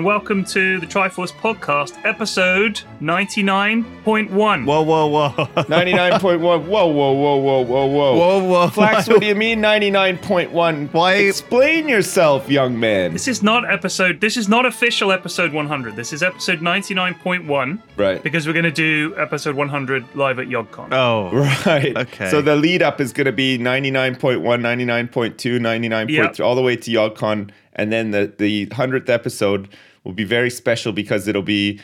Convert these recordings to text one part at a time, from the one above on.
And welcome to the Triforce Podcast, episode 99.1. Whoa, whoa, whoa. 99.1. Whoa, whoa, whoa, whoa, whoa, whoa. Whoa, whoa. Flax, what do you mean 99.1? Why- Explain yourself, young man. This is not episode, this is not official episode 100. This is episode 99.1. Right. Because we're going to do episode 100 live at YogCon. Oh. Right. Okay. So the lead up is going to be 99.1, 99.2, 99.3, Yep. all the way to YogCon. And then the, the 100th episode will be very special because it'll be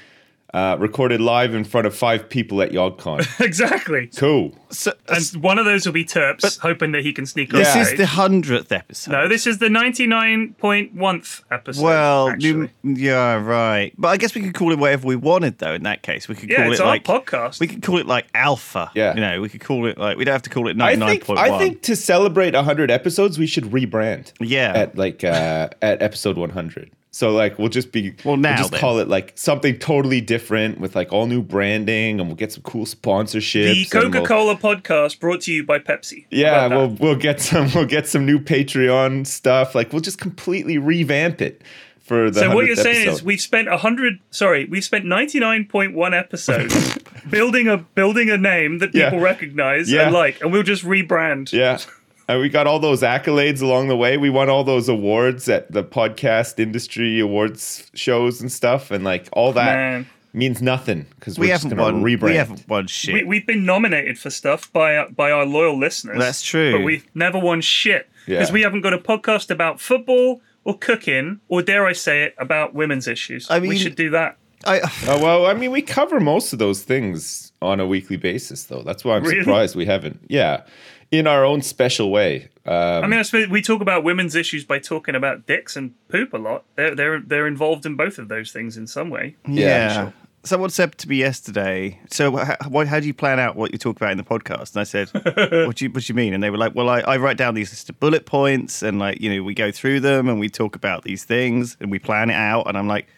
uh, recorded live in front of five people at YogCon. exactly. cool. So, And one of those will be Terps, hoping that he can sneak on this Yeah. is the hundredth episode. No, this is the 99.1th episode. well, you- yeah, right. But I guess we could call it whatever we wanted, though. In that case, we could yeah, call it's it our like podcast. we could call it like Alpha. Yeah. you know, we could call it like we don't have to call it I ninety nine think point. I think to celebrate 100 episodes, we should rebrand. Yeah. At like uh, at episode 100. So like we'll just be Well, now we'll just then. call it like something totally different with like all new branding, and we'll get some cool sponsorships. the and we'll- Coca Cola podcast brought to you by Pepsi. yeah, we'll that? we'll get some we'll get some new Patreon stuff. Like we'll just completely revamp it for the. So what you're 100th saying is we've spent hundred. Sorry, we've spent ninety nine point one episodes building a building a name that Yeah. people recognize Yeah. and like, and we'll just rebrand. Yeah. And we got all those accolades along the way. We won all those awards at the podcast industry awards shows and stuff, and like all that Man. means nothing because we we're just haven't gonna won. rebrand. We haven't won shit. We, we've been nominated for stuff by by our loyal listeners. That's true. but we've never won shit because Yeah. we haven't got a podcast about football or cooking or dare I say it about women's issues. I mean, we should do that. I, Oh, well, I mean, we cover most of those things on a weekly basis, though. That's why I'm Really? surprised we haven't. Yeah, in our own special way. Um, I mean, I suppose we talk about women's issues by talking about dicks and poop a lot. They're they're they're involved in both of those things in some way. yeah. sure. Someone said to me yesterday, "So, how, how do you plan out what you talk about in the podcast?" And I said, "What do you What do you mean?" And they were like, "Well, I, I write down these list of bullet points, and like you know, we go through them, and we talk about these things, and we plan it out." And I'm like,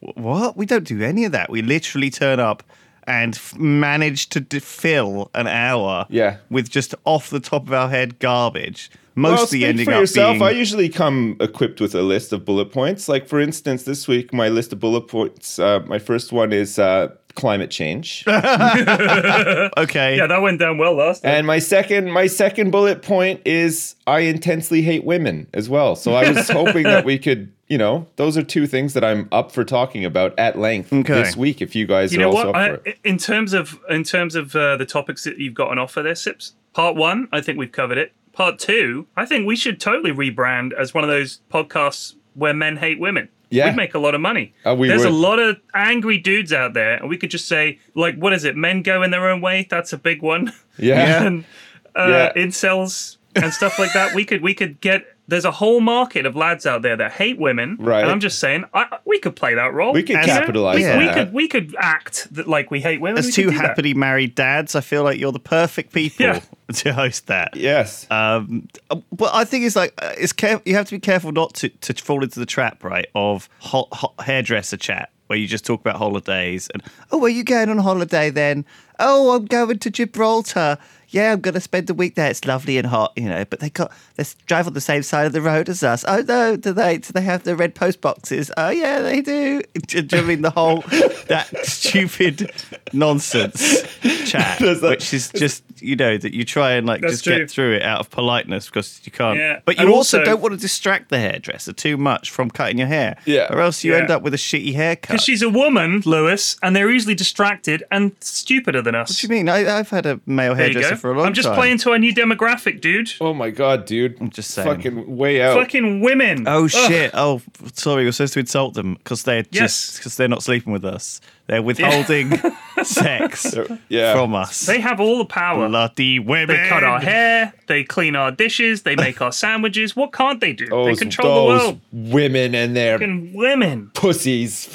"What? We don't do any of that. We literally turn up." And f- manage to d- fill an hour Yeah. with just off the top of our head garbage, well, mostly speak ending for up yourself. being I usually come equipped with a list of bullet points. Like, for instance, this week, my list of bullet points, uh, my first one is uh, climate change. okay. Yeah, that went down well last time. And my second, my second bullet point is I intensely hate women as well. So I was hoping that we could, you know, those are two things that I'm up for talking about at length Okay. this week. If you guys you are know also what? up for I, it. in terms of in terms of uh, the topics that you've got on offer there, Sips. Part one, I think we've covered it. Part two, I think we should totally rebrand as one of those podcasts where men hate women. Yeah. We'd make a lot of money. Uh, we There's a lot of angry dudes out there, and we could just say, like, what is it? Men go in their own way. That's a big one. Yeah. and uh, Yeah. incels and stuff like that. We could we could get. There's a whole market of lads out there that hate women. Right. And I'm just saying, I, we could play that role. We could You know? capitalize We, on we that. could we could act that like we hate women. As We two could do that. happily married dads, I feel like you're the perfect people Yeah. to host that. Yes. Um, but I think it's like uh, it's care- you have to be careful not to, to fall into the trap, right? Of hot, hot hairdresser chat where you just talk about holidays and oh, where you going on holiday then? Oh, I'm going to Gibraltar. Yeah, I'm going to spend the week there. It's lovely and hot, you know. But they got they drive on the same side of the road as us. Oh no, do they? Do they have the red post boxes? Oh yeah, they do. You the whole that stupid nonsense chat, that- which is just you know that you try and like just true. get through it out of politeness because you can't. Yeah, But you also, also- don't want to distract the hairdresser too much from cutting your hair. Yeah. Or else you Yeah. end up with a shitty haircut. Because she's a woman, Lewis, and they're easily distracted and stupider than us. What do you mean? I, I've had a male hairdresser. For a long I'm just time. playing to a new demographic, dude. Oh my god, dude! I'm just saying. Fucking way out. Fucking women. Oh Ugh. shit! Oh, sorry, we're supposed to insult them because they're Yes. just because they're not sleeping with us. They're withholding sex yeah. from us. They have all the power. bloody women. They cut our hair. They clean our dishes. They make our sandwiches. What can't they do? they Those- control the those world. Women and their Fucking women. pussies.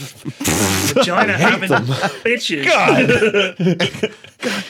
Vagina having bitches.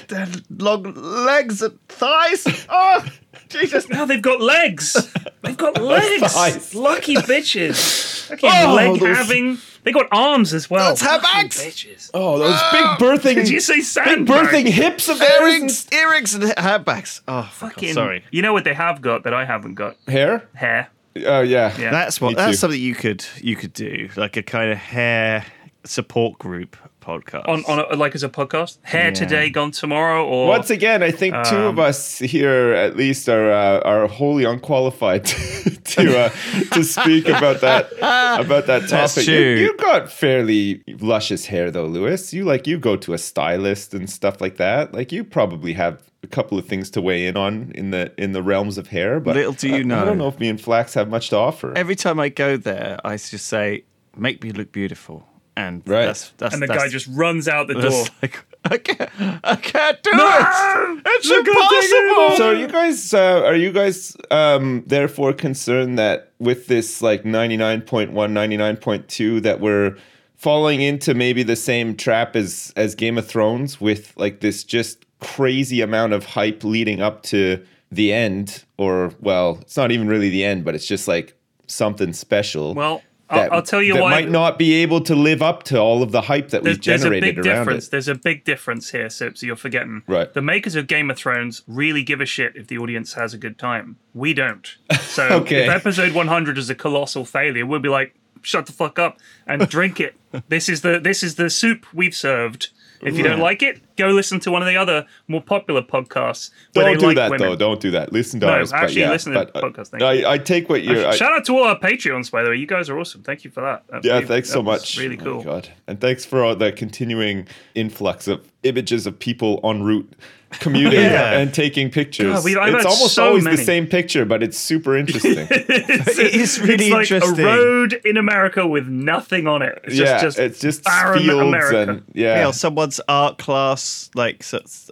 Their long legs and thighs. Oh, Jesus! Now they've got legs. They've got legs. thighs. Lucky bitches. Fucking Oh, leg those- having. They got arms as well. Those have Fucking bags. Bitches. Oh, those big oh. birthing, Did you say big birthing hips of theirs. Earrings, earrings, and handbags. Oh, fuck, Fucking- sorry. You know what they have got that I haven't got? Hair? Hair. Oh yeah. Yeah. That's what. That's something you could you could do, like a kind of hair support group podcast. On, on a, like as a podcast. Hair Yeah. today, gone tomorrow, or Once again, I think two Um, of us here, at least, are uh, are wholly unqualified to uh, to speak about that about that topic. That's You, true. you got fairly luscious hair, though, Lewis. You like you go to a stylist and stuff like that. Like you probably have a couple of things to weigh in on in the in the realms of hair. But Little do you I, I don't know if me and Flax have much to offer. Every time I go there, I just say, "Make me look beautiful," and Right. that's that's and the that's, guy just runs out the door. like, I can't, I can't do No! it. It's Look how big it impossible. So are you guys uh, are you guys um, therefore concerned that with this like 99.1 99.2 that we're falling into maybe the same trap as as Game of Thrones with like this just crazy amount of hype leading up to the end or well it's not even really the end but it's just like something special Well, I'll, I'll tell you that why. might not be able to live up to all of the hype that there's, we've there's a generated big around difference. it There's a big difference here, Sips. You're forgetting. Right. The makers of Game of Thrones really give a shit if the audience has a good time. We don't. So Okay. if episode 100 is a colossal failure, we'll be like, shut the fuck up and drink it. this is the this is the soup we've served. If you don't like it, go listen to one of the other more popular podcasts. Don't do like that women. though don't do that listen to No, ours but actually yeah, listen to the uh, podcast, thank. I, I take what you're I- Shout out to all our Patreons, by the way. You guys are awesome. Thank you for that. Yeah, really- thanks so much. Really Oh cool. God. And thanks for all the continuing influx of images of people en route commuting Yeah. and taking pictures. God, we've- it's almost so always many. the same picture, but it's super interesting. it's, It is really it's like interesting. a road in America with nothing on it. It's yeah, just, just it's just barren fields America. and yeah. Yeah, someone's art class, like,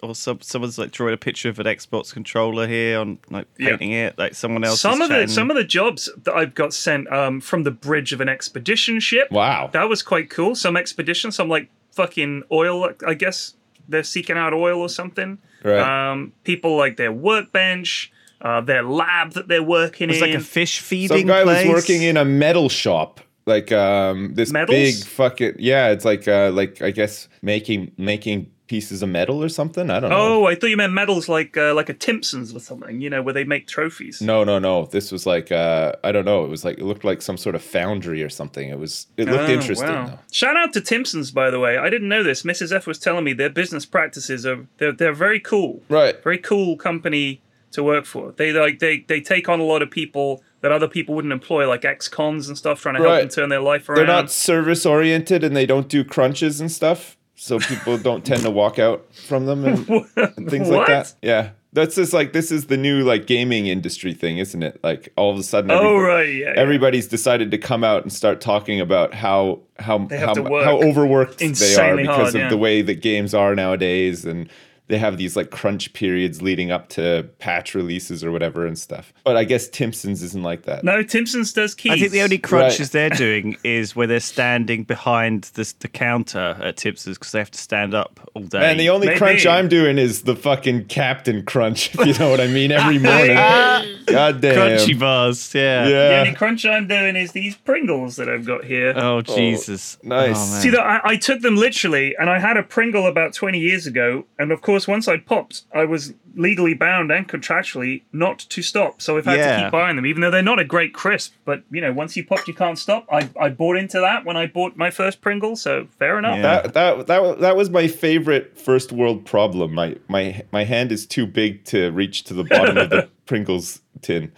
or some, someone's like drawing a picture of an Xbox controller here on like Yeah. painting it. Like someone else. some is of the some of the jobs that I've got sent um, from the bridge of an expedition ship. Wow. that was quite cool. Some expedition, some like fucking oil. I guess they're seeking out oil or something. Right. Um, people like their workbench, uh, their lab that they're working It's in. It's like a fish feeding. Some guy place. was working in a metal shop. Like um this Metals? big fucking yeah, it's like uh like I guess making making pieces of metal or something. I don't know. Oh, I thought you meant medals like uh, like a Timpsons or something. You know, where they make trophies. No, no, no. This was like uh I don't know. It was like it looked like some sort of foundry or something. It was it looked Oh, interesting wow. though. Shout out to Timpsons, by the way. I didn't know this. Mrs. F was telling me their business practices are they're, they're very cool. Right. Very cool company to work for. They like they they take on a lot of people that other people wouldn't employ, like ex-cons and stuff, trying to help them turn their life around. They're not service oriented and they don't do crunches and stuff. So people don't tend to walk out from them and, and things like that. Yeah. That's just like this is the new like gaming industry thing, isn't it? Like all of a sudden Oh right, yeah. yeah. everybody's decided to come out and start talking about how how how, how overworked they are because hard, of yeah. the way that games are nowadays and they have these like crunch periods leading up to patch releases or whatever and stuff. But I guess Timpsons isn't like that. No, Timpsons does keys. I think the only crunches Right. they're doing is where they're standing behind the, the counter at Tips's because they have to stand up all day. And the only Maybe. crunch I'm doing is the fucking captain crunch, if you know what I mean, every morning. God damn. crunchy bars, yeah. yeah. the only crunch I'm doing is these Pringles that I've got here. Oh, oh Jesus! nice. Oh. See that I, I took them literally, and I had a Pringle about 20 years ago, and of course, once I'd popped, I was legally bound and contractually not to stop. So I've had to keep buying them, even though they're not a great crisp. But you know, once you popped, you can't stop. I, I bought into that when I bought my first Pringle, so fair enough. Yeah. That that that that was my favorite first world problem. My my my hand is too big to reach to the bottom of the Pringles tin.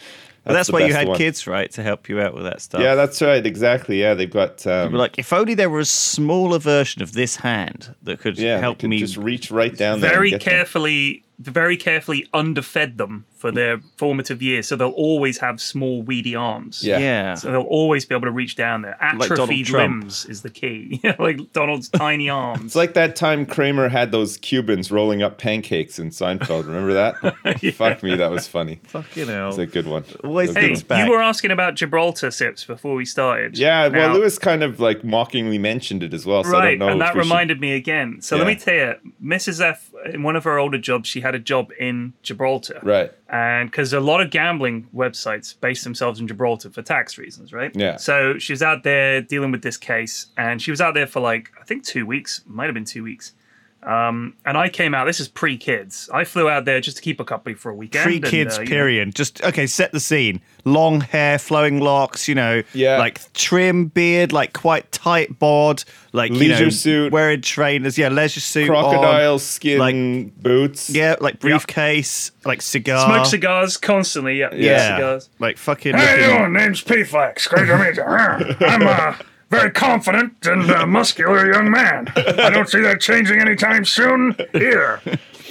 But that's the why you had one. kids, right, to help you out with that stuff. Yeah, that's right. Exactly. Yeah, they've got. Um, like, if only there were a smaller version of this hand that could yeah, help could me. just reach right down there. Very get them. carefully very carefully underfed them for their formative years, so they'll always have small, weedy arms. Yeah. Yeah. So they'll always be able to reach down there. Donald Atrophied Trump. limbs is the key. like Donald's tiny arms. It's like that time Kramer had those Cubans rolling up pancakes in Seinfeld. Remember that? Fuck me, that was funny. Fucking hell. It's a good one. Always It was hey, good one. you were asking about Gibraltar sips before we started. Yeah, well, Now- Lewis kind of like mockingly mentioned it as well. So I right, don't know. and that we should- reminded me again. So let me tell you, Mrs. F, in one of her older jobs, she had a job in Gibraltar. Right. And because a lot of gambling websites base themselves in Gibraltar for tax reasons, right? Yeah. So she was out there dealing with this case, and she was out there for like, I think two weeks, might have been two weeks. Um, and I came out, this is pre kids. I flew out there just to keep a company for a weekend. Three and, kids, uh, you know, period. Just okay. Set the scene. Long hair, flowing locks. You know, Yeah. like trim beard, like quite tight bod, like you Leisure know, suit. wearing trainers. Yeah, leisure suit. on. Crocodile skin like- boots. Yeah, like briefcase, like cigar. Smoke cigars constantly. Yeah. Yeah, Cigars. like fucking. How you looking- doing? Name's P-Flex. Great to meet you. Uh, I'm a very confident and uh, muscular young man. I don't see that changing anytime soon either.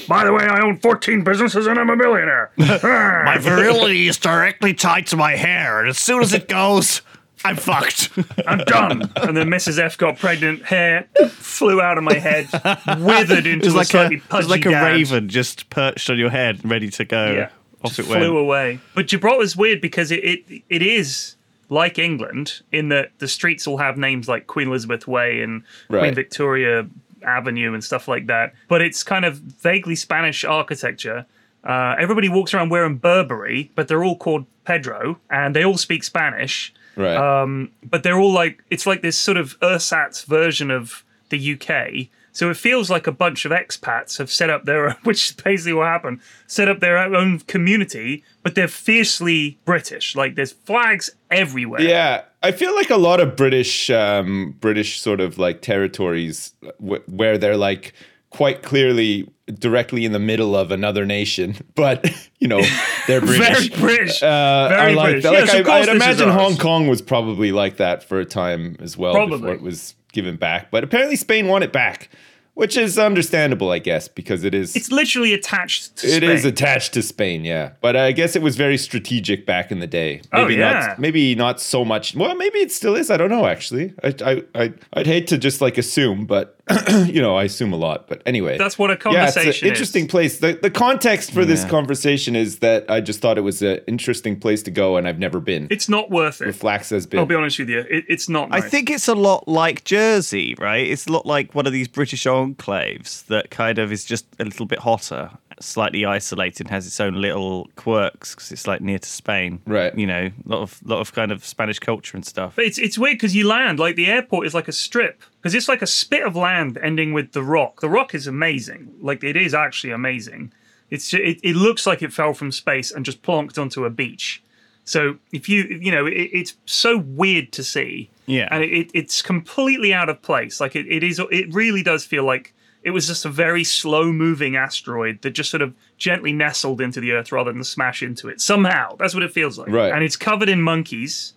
By the way, I own 14 businesses and I'm a millionaire. My virility is directly tied to my hair, and as soon as it goes, I'm fucked. I'm done. And then Mrs. F got pregnant. Hair flew out of my head, withered into a like a, slightly it's pudgy like a dad. raven just perched on your head, ready to go. Yeah, Off just it went. flew away. But Gibraltar's weird because it, it it is like England in that the streets all have names like Queen Elizabeth Way and Queen Victoria Avenue and stuff like that. But it's kind of vaguely Spanish architecture. Uh, everybody walks around wearing Burberry, but they're all called Pedro, and they all speak Spanish. Right. Um, but they're all like it's like this sort of ersatz version of the UK. So it feels like a bunch of expats have set up their, which is basically what happened, set up their own community, but they're fiercely British. Like there's flags everywhere. Yeah, I feel like a lot of British, um, British sort of like territories w- where they're like quite clearly directly in the middle of another nation, but you know they're British. Very British. Uh, Very like British. Yes, Like I, I'd imagine. Hong Kong was probably like that for a time as well Probably. before it was given back. But apparently Spain won it back, which is understandable, I guess, because it is It's literally attached to it is Spain. attached to Spain, yeah. But I guess it was very strategic back in the day. Oh, Maybe yeah. not maybe not so much. Well, maybe it still is. I don't know actually. I I I I'd hate to just like assume, but you know, I assume a lot. But anyway. That's what a yeah, it's conversation an interesting is. place. The the context for this conversation is that I just thought it was an interesting place to go and I've never been. It's not worth it. Flax has been. I'll be honest with you. It, it's not. I think it's a lot like Jersey, right? It's a lot like one of these British enclaves that kind of is just a little bit hotter, slightly isolated, and has its own little quirks because it's like near to Spain, Right. You know, a lot of lot of kind of Spanish culture and stuff. But it's it's weird because you land like the airport is like a strip because it's like a spit of land ending with the rock. The rock is amazing. Like it is actually amazing. It's ju- it, it looks like it fell from space and just plonked onto a beach. So if you you know it, it's so weird to see. Yeah. and it, it's completely out of place. Like it, it is. It really does feel like it was just a very slow moving asteroid that just sort of gently nestled into the Earth rather than smash into it. Somehow that's what it feels like. Right. and it's covered in monkeys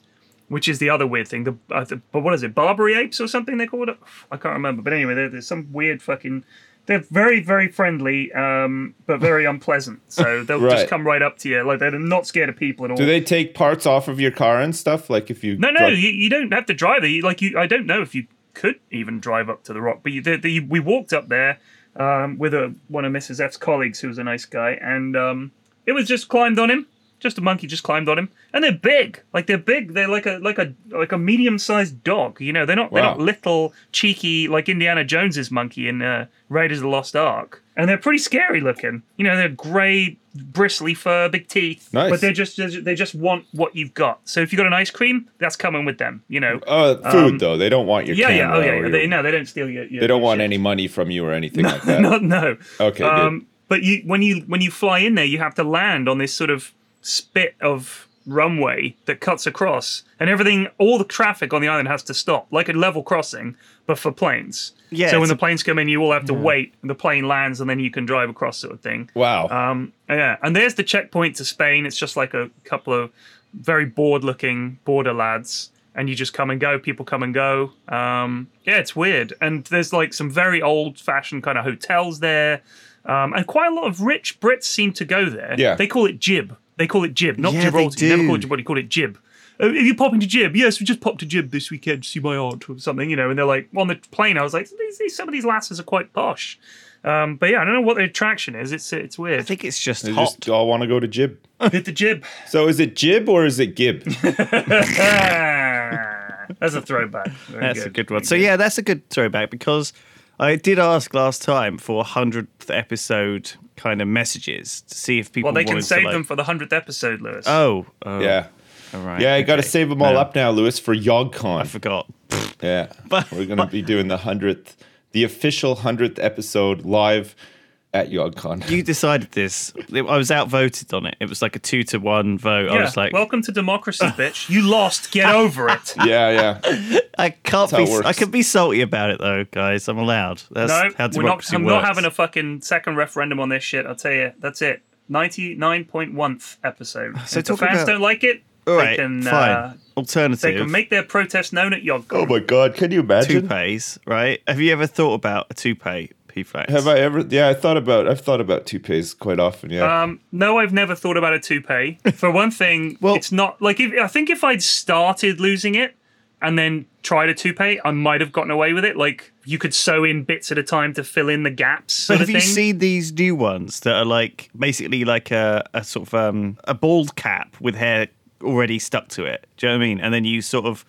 which is the other weird thing. The, uh, the but what is it? Barbary apes or something they called it? I can't remember. But anyway, there, there's some weird fucking. They're very very friendly, um, but very unpleasant. So they'll Right. just come right up to you, like they're not scared of people at all. Do they take parts off of your car and stuff? Like if you No, no, drive- you, you don't have to drive it. You, like you, I don't know if you could even drive up to the rock, but you, the, the, we walked up there um, with a, one of Mrs. F's colleagues, who was a nice guy, and um, it was just climbed on him. Just a monkey just climbed on him, and they're big. Like they're big. They're like a like a like a medium sized dog. You know, they're not they're not little cheeky like Indiana Jones's monkey in uh, Raiders of the Lost Ark, and they're pretty scary looking. You know, they're grey, bristly fur, big teeth, Nice. but they're just they just want what you've got. So if you've got an ice cream, that's coming with them. You know. Oh, food though. They don't want your Um, yeah, yeah, oh yeah. yeah. your- They, no, they don't steal your. your they don't want shit. any money from you or anything like that. No, no. Okay, good. Um, but you when you when you fly in there, you have to land on this sort of spit of runway that cuts across, and everything, all the traffic on the island has to stop, like a level crossing, but for planes. Yeah, So when the planes come in, you all have to wait, and the plane lands, and then you can drive across, sort of thing. Wow. Um, yeah, and there's the checkpoint to Spain. It's just like a couple of very bored-looking border lads, and you just come and go. People come and go. Um, yeah, it's weird. And there's like some very old-fashioned kind of hotels there. Um, and quite a lot of rich Brits seem to go there. Yeah. They call it jib. They call it jib, not Yeah, they Gibraltar. You never do. call it Gibraltar, you call it jib. Oh, are you popping to jib? Yes, we just popped to jib this weekend to see my aunt or something, you know. And they're like, on the plane, I was like, these, these, some of these lasses are quite posh. Um, but yeah, I don't know what the attraction is. It's it's weird. I think it's just They hot. just all want to go to Jib. Hit the jib. So is it Jib or is it Gib? Ah, That's a throwback. Very That's a good. good one. Very So good. yeah, that's a good throwback because I did ask last time for hundredth episode kind of messages to see if people. Well, they can wanted to, save like- them for the hundredth episode, Lewis. Oh, oh, yeah. all right. Yeah, you got to save them all No, up now, Lewis, for YogCon. I forgot. Yeah. But- We're going to be doing the 100th, the official 100th episode live at YogCon. You decided this. I was outvoted on it. It was like a two to one vote. I was like, welcome to democracy, bitch. You lost. Get over it. yeah, yeah. I can't how it be. I can be salty about it though, guys. I'm allowed. That's No, how we're not. I'm works. not having a fucking second referendum on this shit. I'll tell you. That's it. Ninety-nine point one episode. So if the talk fans about- don't like it, All they can. fine. Uh, Alternative. they can make their protest known at YogCon. Oh my God. Can you imagine? toupees, right? Have you ever thought about a toupee, P Flax? Have I ever? Yeah, I thought about. I've thought about toupees quite often. Yeah. Um, no, I've never thought about a toupee. For one thing, Well- it's not like if I think if I'd started losing it and then tried a toupee, I might have gotten away with it. Like you could sew in bits at a time to fill in the gaps. Sort But have of you thing. seen these new ones that are like basically like a, a sort of um, a bald cap with hair already stuck to it? Do you know what I mean? And then you sort of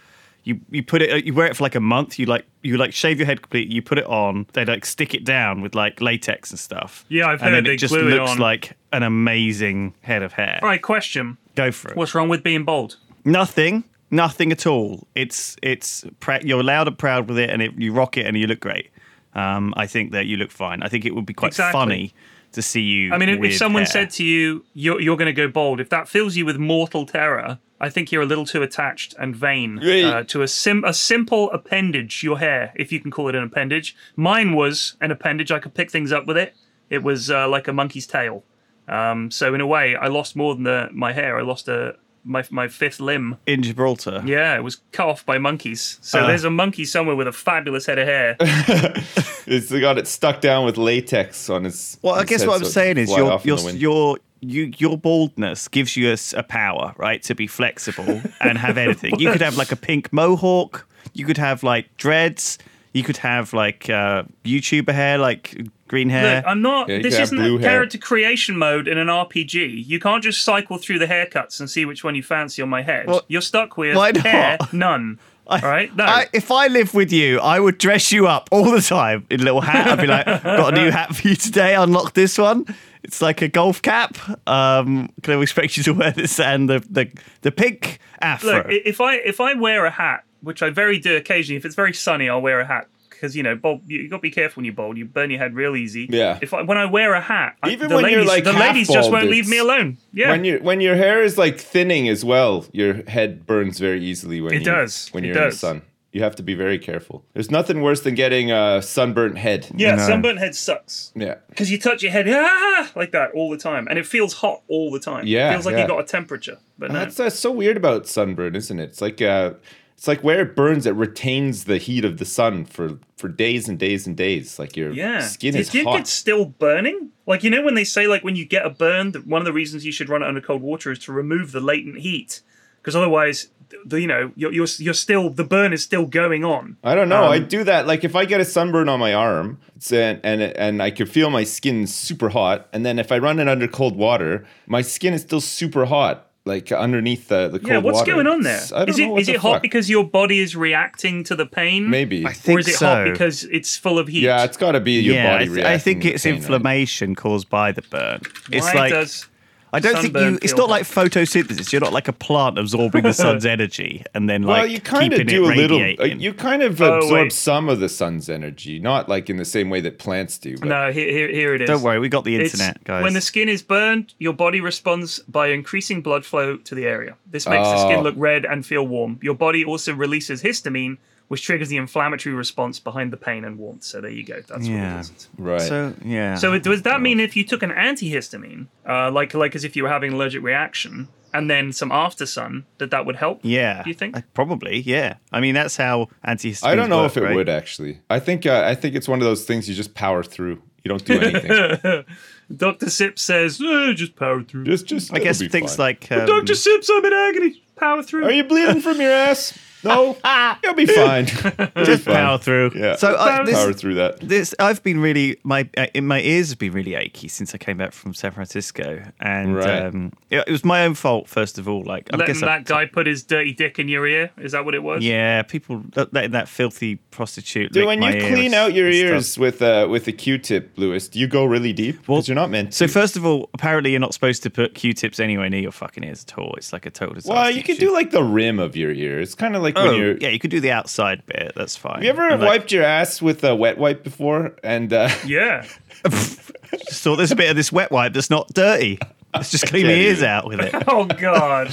you you put it you wear it for like a month. You like you like shave your head completely. You put it on. They like stick it down with like latex and stuff. Yeah, I've and heard then they it just it looks like an amazing head of hair. Right, question: Go for it. What's wrong with being bold? Nothing. Nothing at all. It's it's you're loud and proud with it, and it, you rock it, and you look great. Um, I think that you look fine. I think it would be quite Exactly. funny to see you. I mean, if, if someone hair. said to you, "You're, you're going to go bald," if that fills you with mortal terror, I think you're a little too attached and vain Right. uh, to a sim a simple appendage, your hair, if you can call it an appendage. Mine was an appendage. I could pick things up with it. It was uh, like a monkey's tail. Um, so in a way, I lost more than the, my hair. I lost a my my fifth limb. in Gibraltar, Yeah, it was cut off by monkeys. So Uh. there's a monkey somewhere with a fabulous head of hair. it's got it stuck down with latex on his. Well, I guess head what I'm so saying is your off your your you, your baldness gives you a power, right, to be flexible and have anything. You could have like a pink mohawk. You could have like dreads. You could have like uh, YouTuber hair, like green hair. Look, I'm not. Yeah, this isn't a character creation mode in an RPG. You can't just cycle through the haircuts and see which one you fancy on my head. Well, You're stuck with why not? hair, none. All right, no. I, if I lived with you, I would dress you up all the time in a little hat. I'd be like, "Got a new hat for you today. Unlock this one. It's like a golf cap. Um, can I expect you to wear this and the the, the pink afro? Look, if I if I wear a hat, which I very do occasionally, if it's very sunny, I'll wear a hat because you know, bold, you, you got to be careful when you bowl. You burn your head real easy. Yeah. If I, when I wear a hat, I- Even the when ladies, you're, like, the half ladies just won't leave me alone. Yeah. When you when your hair is like thinning as well, your head burns very easily when It you, does when you're in the sun. You have to be very careful. There's nothing worse than getting a sunburnt head. yeah, No. sunburnt head sucks. Yeah. Because you touch your head ah, like that all the time, and it feels hot all the time. Yeah, it feels like yeah. you got a temperature. But no. That's, that's so weird about sunburn, isn't it? It's like uh, it's like where it burns, it retains the heat of the sun for for days and days and days. Like your yeah, skin do you is think hot. it's still burning? Like you know when they say like when you get a burn, that one of the reasons you should run it under cold water is to remove the latent heat, because otherwise, the, you know, you're, you're you're still the burn is still going on. I don't know. I Um, do that. Like if I get a sunburn on my arm, it's, and and and I can feel my skin super hot, and then if I run it under cold water, my skin is still super hot, like underneath the the cold Yeah, what's water. going on there? It's- I don't Is know it what is the it hot fuck. because your body is reacting to the pain? maybe? I think or is it so. hot because it's full of heat? yeah, it's got to be your yeah, body I, th- reacting. I think to it's pain, right? inflammation caused by the burn. It's like does I don't think you. It's not like photosynthesis. You're not like a plant absorbing the sun's energy and then like Well, you kind of keeping do it a little. uh, radiating. You kind of Oh, absorb wait. some of the sun's energy, not like in the same way that plants do. But no? Here, here, here it is. Don't worry, we got the It's- internet, guys. When the skin is burned, your body responds by increasing blood flow to the area. This makes the skin Oh. look red and feel warm. Your body also releases histamine, which triggers the inflammatory response behind the pain and warmth. So there you go. That's Yeah. what it is. right. so yeah. So it, does that mean if you took an antihistamine, uh, like like as if you were having an allergic reaction, and then some after sun, that that would help? yeah, Do you think? Probably? Yeah. I mean, that's how antihistamines. I don't know work, if it right? would actually. I think uh, I think it's one of those things you just power through. You don't do anything. Dr. Sip says, eh, just power through. just, just. I guess it'll be things fine. like um, Dr. Sips, I'm in agony. Power through. Are you bleeding from your ass? No, you'll be fine. You'll just be fine. power through. Yeah. So uh, this, power through that. this I've been really my uh, in my ears have been really achy since I came back from San Francisco, and Right. um, it, it was my own fault first of all. Like I Letting guess I- that guy put his dirty dick in your ear? Is that what it was? yeah, people letting that filthy prostitute. Dude, when my you ears clean out your and stuff. ears with uh, with a Q-tip, Lewis, do you go really deep? Because Well, you're not meant. So first of all, apparently you're not supposed to put Q-tips anywhere near your fucking ears at all. It's like a total disaster. well, you can do like the rim of your ear. It's kind of like Oh, when you're. yeah, you could do the outside bit. That's fine. Have you ever And, like, wiped your ass with a wet wipe before? And uh, Yeah. Just thought there's a bit of this wet wipe that's not dirty. Let's just clean my ears even- out with it. Oh, God.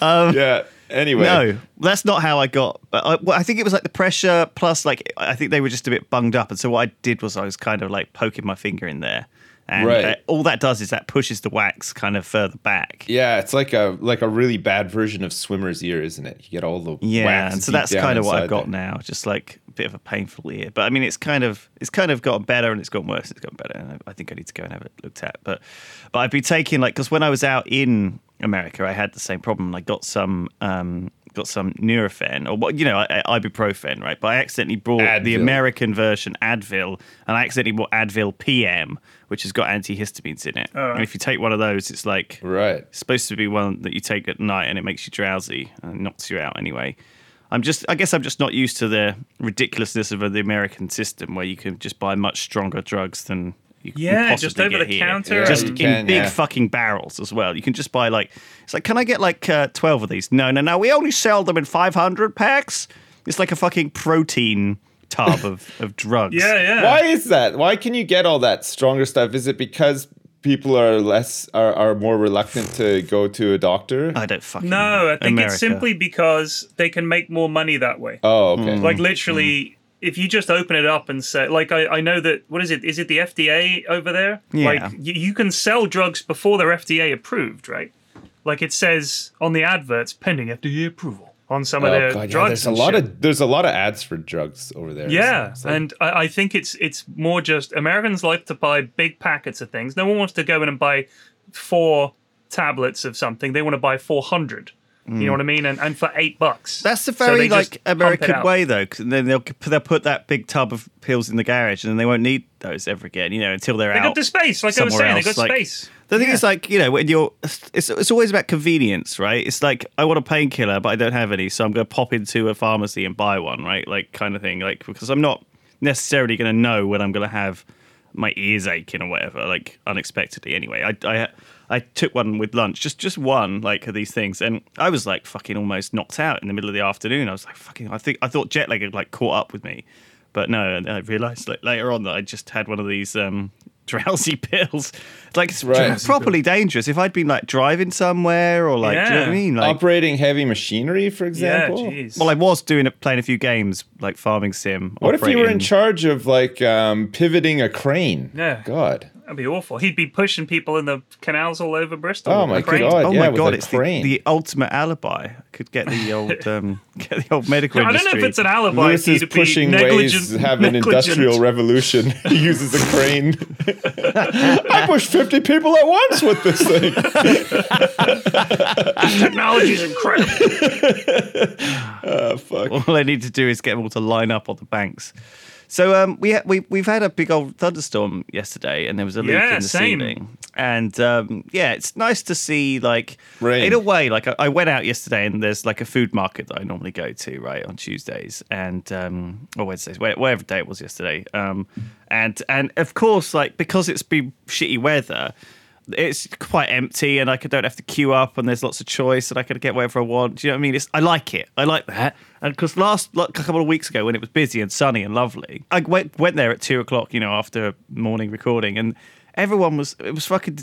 yeah. Anyway, No, that's not how I got. But I, well, I think it was like the pressure plus, like I think they were just a bit bunged up, and so what I did was I was kind of like poking my finger in there, and Right. uh, all that does is that pushes the wax kind of further back. Yeah, it's like a like a really bad version of swimmer's ear, isn't it? You get all the Yeah, wax and so that's kind of what I've got there. now, just like a bit of a painful ear. But I mean, it's kind of it's kind of gotten better and it's gotten worse. It's gotten better, and I, I think I need to go and have it looked at. But but I've been taking like because when I was out in America, I had the same problem. I got some um got some Nurofen or what you know ibuprofen, right? But I accidentally brought the American version Advil, and I accidentally bought Advil PM, which has got antihistamines in it. And if you take one of those, it's like Right. it's supposed to be one that you take at night and it makes you drowsy and knocks you out anyway. I'm just, I guess I'm just not used to the ridiculousness of the American system where you can just buy much stronger drugs than you Yeah, possibly just over get the here. counter Just in can, big yeah. fucking barrels as well. You can just buy like, it's like, can I get like uh, 12 of these? No, no, no. We only sell them in 500 packs. It's like a fucking protein tub of, of drugs. Yeah, yeah. Why is that? Why can you get all that stronger stuff? Is it because people are less are, are more reluctant to go to a doctor? I don't fucking No, know. I think America. it's simply because they can make more money that way. oh, okay. like literally if you just open it up and say like I, I know that what is it is it the fda over there Yeah. like you, you can sell drugs before they're fda approved right like it says on the adverts pending fda approval on some of Oh, their God, yeah, drugs there's a lot shit. of there's a lot of ads for drugs over there. yeah like- and I, I think it's it's more just americans like to buy big packets of things no one wants to go in and buy four tablets of something they want to buy 400 you know what i mean and, and for eight bucks Mm. That's the very they just like American way, though. Cause then they'll they'll put that big tub of pills in the garage, and then they won't need those ever again. You know, until they're they out. got the space like i was somewhere saying they else, got like- space The thing Yeah. is, like you know, when you're, it's it's always about convenience, right? It's like I want a painkiller, but I don't have any, so I'm going to pop into a pharmacy and buy one, right? Like kind of thing, like because I'm not necessarily going to know when I'm going to have my ears aching or whatever, like unexpectedly. Anyway, I I I took one with lunch, just just one like of these things, and I was like fucking almost knocked out in the middle of the afternoon. I was like fucking, I think I thought jet lag had like caught up with me, but no, and I realised like later on that I just had one of these um drowsy pills. Like it's Right. properly dangerous. If I'd been like driving somewhere or like, do you know what I mean? Like, operating heavy machinery, for example. jeez well, I was doing it, playing a few games like farming sim. What if you were in charge of like um, pivoting a crane? Yeah. God. That'd be awful. He'd be pushing people in the canals all over Bristol. Oh my. God. Oh yeah, my with god, it's the, the ultimate alibi. Could get the old um, get the old medical I don't industry. know if it's an alibi. Lewis for you is to be pushing negligent, ways, have an negligent. industrial revolution. he uses a crane. I pushed 50 people at once with this thing. Technology is incredible. Oh, fuck. all I need to do is get them all to line up on the banks. So um, we ha- we we've had a big old thunderstorm yesterday, and there was a leak Yeah, in the same. ceiling. And um, yeah, it's nice to see like Rain. in a way. Like I, I went out yesterday, and there's like a food market that I normally go to right on Tuesdays and um, or Wednesdays, where- whatever day it was yesterday. Um, and and of course, like because it's been shitty weather. It's quite empty, and I don't have to queue up, and there's lots of choice, and I can get whatever I want. Do you know what I mean? It's, I like it. I like that. And because last like, a couple of weeks ago, when it was busy and sunny and lovely, I went went there at two o'clock, you know, after morning recording, and everyone was it was fucking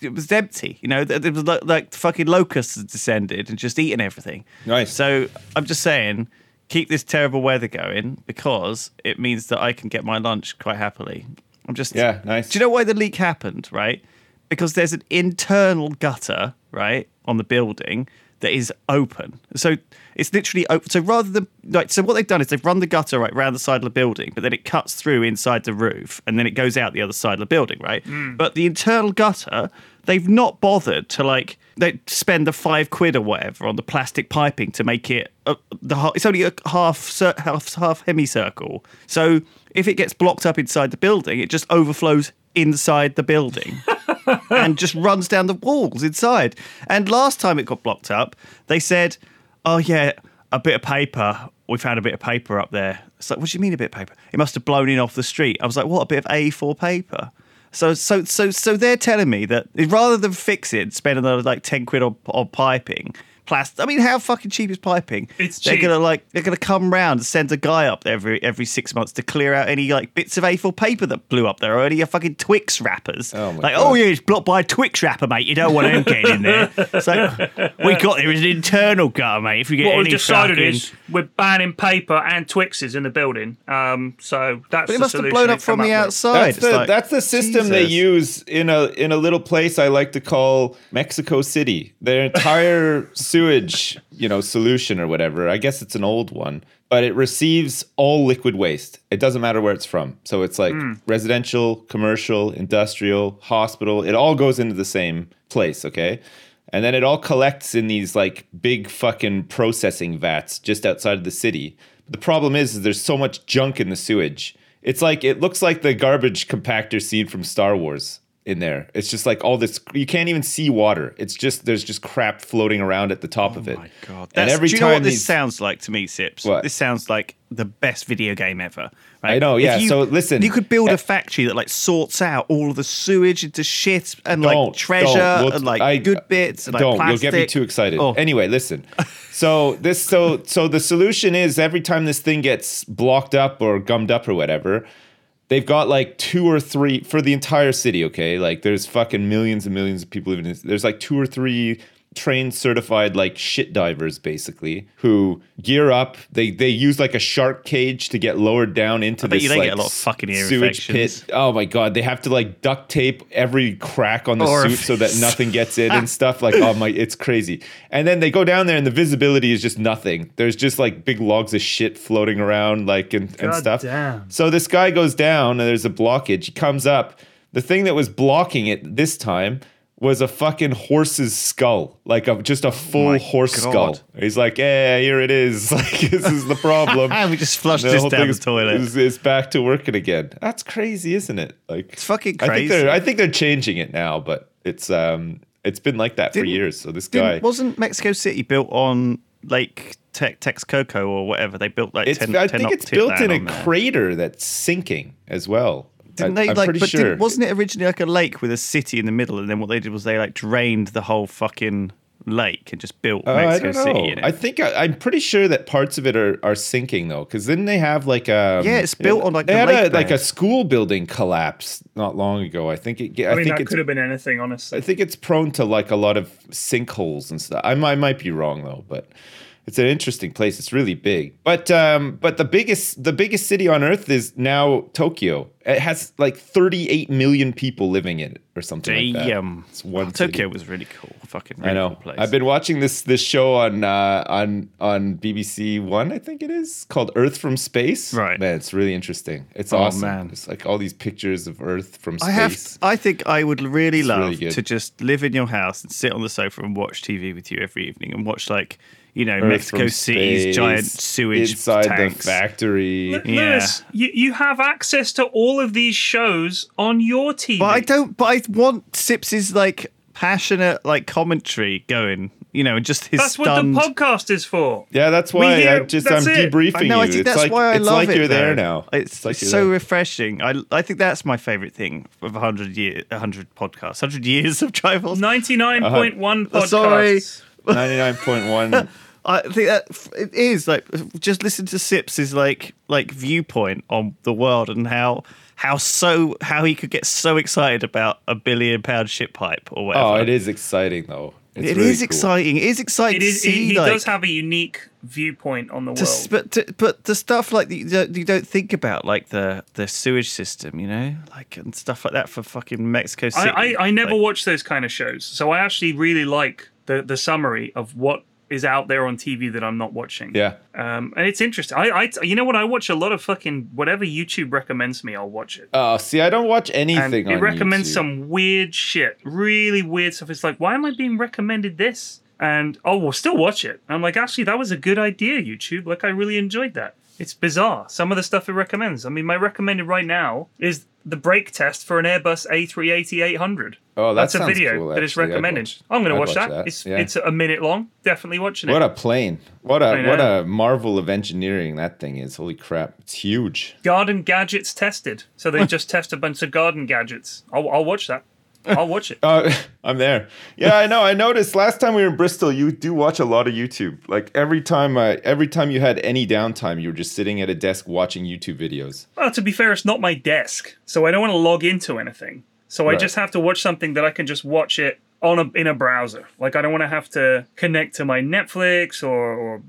it was empty. You know, it was like, like fucking locusts had descended and just eaten everything. Nice. So I'm just saying, keep this terrible weather going because it means that I can get my lunch quite happily. I'm just Yeah, nice. Do you know why the leak happened? Right, because there's an internal gutter right on the building that is open. So it's literally open. So rather than like, so what they've done is they've run the gutter right around the side of the building, but then it cuts through inside the roof, and then it goes out the other side of the building, right? But the internal gutter, they've not bothered to like they spend the five quid or whatever on the plastic piping to make it uh, the it's only a half half half hemicircle. So if it gets blocked up inside the building, it just overflows inside the building and just runs down the walls inside. And last time it got blocked up, they said, "Oh yeah, a bit of paper. We found a bit of paper up there." It's like, "What do you mean a bit of paper? It must have blown in off the street." I was like, "What? A bit of A4 paper?" So, so, so, so they're telling me that rather than fix it, spend another like ten quid on, on piping. Plastic. I mean, how fucking cheap is piping? It's they're cheap. gonna like they're gonna come round and send a guy up every every six months to clear out any like bits of A4 paper that blew up there or any fucking Twix wrappers. Oh my like, God. oh yeah, it's blocked by a Twix wrapper, mate. You don't want them getting in there. So we got there is an internal gutter, mate. If you get What any we've decided fucking... is we're banning paper and Twixes in the building. Um, so that's but it the must have blown up from the up outside. That's the like, that's the system they use in a in a little place I like to call Mexico City. Their entire sewage, you know, solution or whatever. I guess it's an old one, but it receives all liquid waste. It doesn't matter where it's from. So it's like hmm. residential, commercial, industrial, hospital. It all goes into the same place, okay? And then it all collects in these like big fucking processing vats just outside of the city. The problem is, is there's so much junk in the sewage. It's like it looks like the garbage compactor scene from Star Wars in there. It's just like all this you can't even see water. It's just there's just crap floating around at the top of oh it. Oh my god! And every do you time know what this sounds like to me, Sips? What? This sounds like the best video game ever. right? I know, yeah, you- so listen, you could build a eh factory that like sorts out all of the sewage into shit and like treasure. We'll- and like I- good bits and like don't plastic. you'll get me too excited Oh. anyway listen so this so so the solution is every time this thing gets blocked up or gummed up or whatever they've got like two or three for the entire city okay? Like there's fucking millions and millions of people living in this there's like two or three trained certified like shit divers basically who gear up. They they use like a shark cage to get lowered down into bet this like get a lot of fucking ear sewage pit. Oh my god they have to like duct tape every crack on the suit so that nothing gets in and stuff. Like oh my it's crazy. And then they go down there and the visibility is just nothing. There's just like big logs of shit floating around like and, and stuff. damn. so this guy goes down and there's a blockage. He comes up. The thing that was blocking it this time was a fucking horse's skull like a just a full my horse God. skull he's like yeah here it is like this is the problem And we just flushed this down the toilet. is, is back to working again that's crazy isn't it like It's fucking I think crazy. they're I think they're changing it now, but it's um it's been like that for Didn't- years. So this guy, wasn't Mexico City built on Lake Te- Texcoco or whatever? They built like it's 10, I 10 think it's built in a there. crater that's sinking as well. Didn't I, they I'm like? But sure. didn't, wasn't it originally like a lake with a city in the middle? And then what they did was they like drained the whole fucking lake and just built uh, I Mexico don't know. City in it. I think I, I'm pretty sure that parts of it are, are sinking though, because didn't they have like a Yeah, it's built on, like, they the had lake a, like a school building collapse not long ago. I think it. I, I mean, think that could have been anything, honestly. I think it's prone to like a lot of sinkholes and stuff. I, I might be wrong though, but it's an interesting place. It's really big. But um, but the biggest the biggest city on earth is now Tokyo. It has like 38 million people living in it or something like that. Damn. It's one Oh, city. Tokyo was really cool. Fucking really I know. cool place. I've been watching this this show on uh, on on BBC One, I think it is, called Earth from Space. Right. Man, it's really interesting. It's Oh, awesome. man. It's like all these pictures of Earth from space. I have. I think I would really It's love really to just live in your house and sit on the sofa and watch TV with you every evening and watch like you know Earth Mexico City's space, giant sewage inside tanks. the factory. L- Yeah. Lewis, you, you have access to all of these shows on your TV. But I don't. But I want Sips's like passionate like commentary going. You know, just his That's stunned. what the podcast is for. Yeah, that's why hear- I just I'm it. debriefing I know. I you. think that's like, why I it's love like it. you're there now. It's, it's you're so there. refreshing. I I think that's my favorite thing of hundred year, hundred podcasts, hundred years of Tribals. Ninety nine point one Uh, podcasts. sorry. 99.1. I think that it is like just listen to Sips's like like viewpoint on the world and how how so how he could get so excited about a billion pound ship pipe or whatever. Oh, it is exciting though. It's It really is cool. exciting. It is exciting It to see. He, he like, does have a unique viewpoint on the to, world. but to, but the stuff like that you don't, you don't think about like the the sewage system, you know, like and stuff like that for fucking Mexico City. I, I, I never Like, watch those kind of shows, so I actually really like the the summary of what is out there on TV that I'm not watching. Yeah. Um, and it's interesting. I, I, you know what? I watch a lot of fucking whatever YouTube recommends me. I'll watch it. Oh, see, I don't watch And anything it on recommends YouTube. some weird shit, really weird stuff. It's like, why am I being recommended this? And oh, we'll still watch it. I'm like, actually, that was a good idea, YouTube. Like, I really enjoyed that. It's bizarre. Some of the stuff it recommends. I mean, my recommended right now is the brake test for an Airbus A380-800. Oh, that that's a video cool, that is. Recommended. watch- I'm going to watch, watch that. that, It's yeah. it's a minute long. Definitely watching it. What a plane! What a what a marvel of engineering that thing is! Holy crap, it's huge. garden gadgets tested. So they just test a bunch of garden gadgets. I'll, I'll watch that. I'll watch it. Uh, I'm there. Yeah, I know. I noticed last time we were in Bristol, you do watch a lot of YouTube. Like every time, I, every time you had any downtime, you were just sitting at a desk watching YouTube videos. Well, to be fair, it's not my desk, so I don't want to log into anything. So I just have to watch something that I can just watch it on a in a browser. Like I don't want to have to connect to my Netflix or, or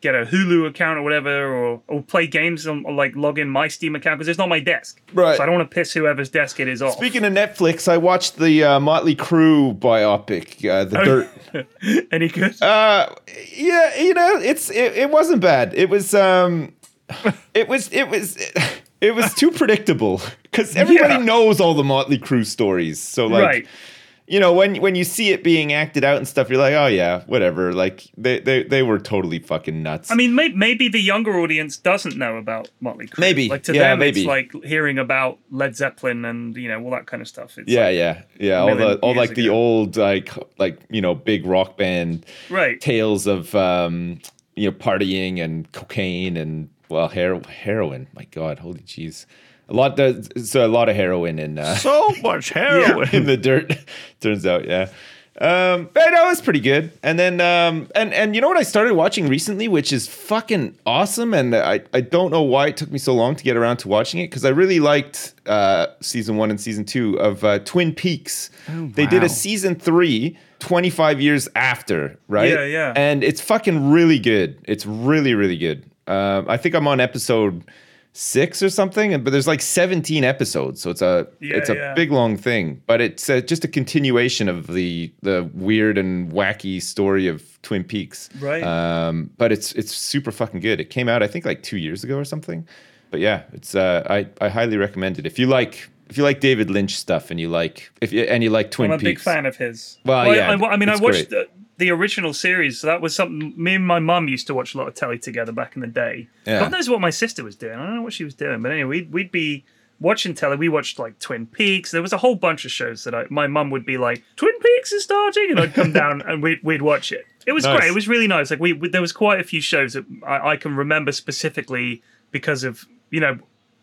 get a Hulu account or whatever, or, or play games on or like log in my Steam account because it's not my desk. Right. So I don't want to piss whoever's desk it is off. Speaking of Netflix, I watched the uh, Motley Crue biopic, uh, The Dirt. Any good? Uh, yeah, you know, it's it, it wasn't bad. It was um, it was it was it was too predictable because everybody Yeah. knows all the Motley Crue stories. So like, right. You know, when when you see it being acted out and stuff, you're like, oh yeah, whatever. Like they they they were totally fucking nuts. I mean, may- maybe the younger audience doesn't know about Motley Crue. Maybe. like to Yeah, them, maybe. it's like hearing about Led Zeppelin and you know all that kind of stuff. It's yeah, like- yeah, yeah. All the all like the old like like you know big rock band right. tales of um you know partying and cocaine and well hero- heroin. My God, holy jeez. A lot. So a lot of heroin in uh, So much heroin. in the dirt. Turns out, yeah. Um, but no, it's pretty good. And then, um, and and you know what I started watching recently, which is fucking awesome. And I I don't know why it took me so long to get around to watching it because I really liked uh, season one and season two of uh, Twin Peaks. They did a season three. 25 years after, right? Yeah, yeah. And it's fucking really good. It's really, really good. Um, I think I'm on episode six or something, and- but there's like 17 episodes, so it's a Yeah, it's a yeah. big long thing. But it's uh, just a continuation of the the weird and wacky story of Twin Peaks. Right. Um, but it's it's super fucking good. It came out I think like two years ago or something. But yeah, it's uh, I I highly recommend it if you like. If you like David Lynch stuff and you like if you and you like Twin Peaks. I'm a Peaks, big fan of his. Well, I- yeah, I, I mean, I watched the, the original series. So that was something me and my mum used to watch a lot of telly together back in the day. Yeah. God knows what my sister was doing. I don't know what she was doing, but anyway, we'd, we'd be watching telly. We watched like Twin Peaks. There was a whole bunch of shows that I, my mum would be like, "Twin Peaks is starting," and I'd come down and we'd we'd watch it. It was Nice. great. It was really nice. Like we, we there was quite a few shows that I, I can remember specifically because of you know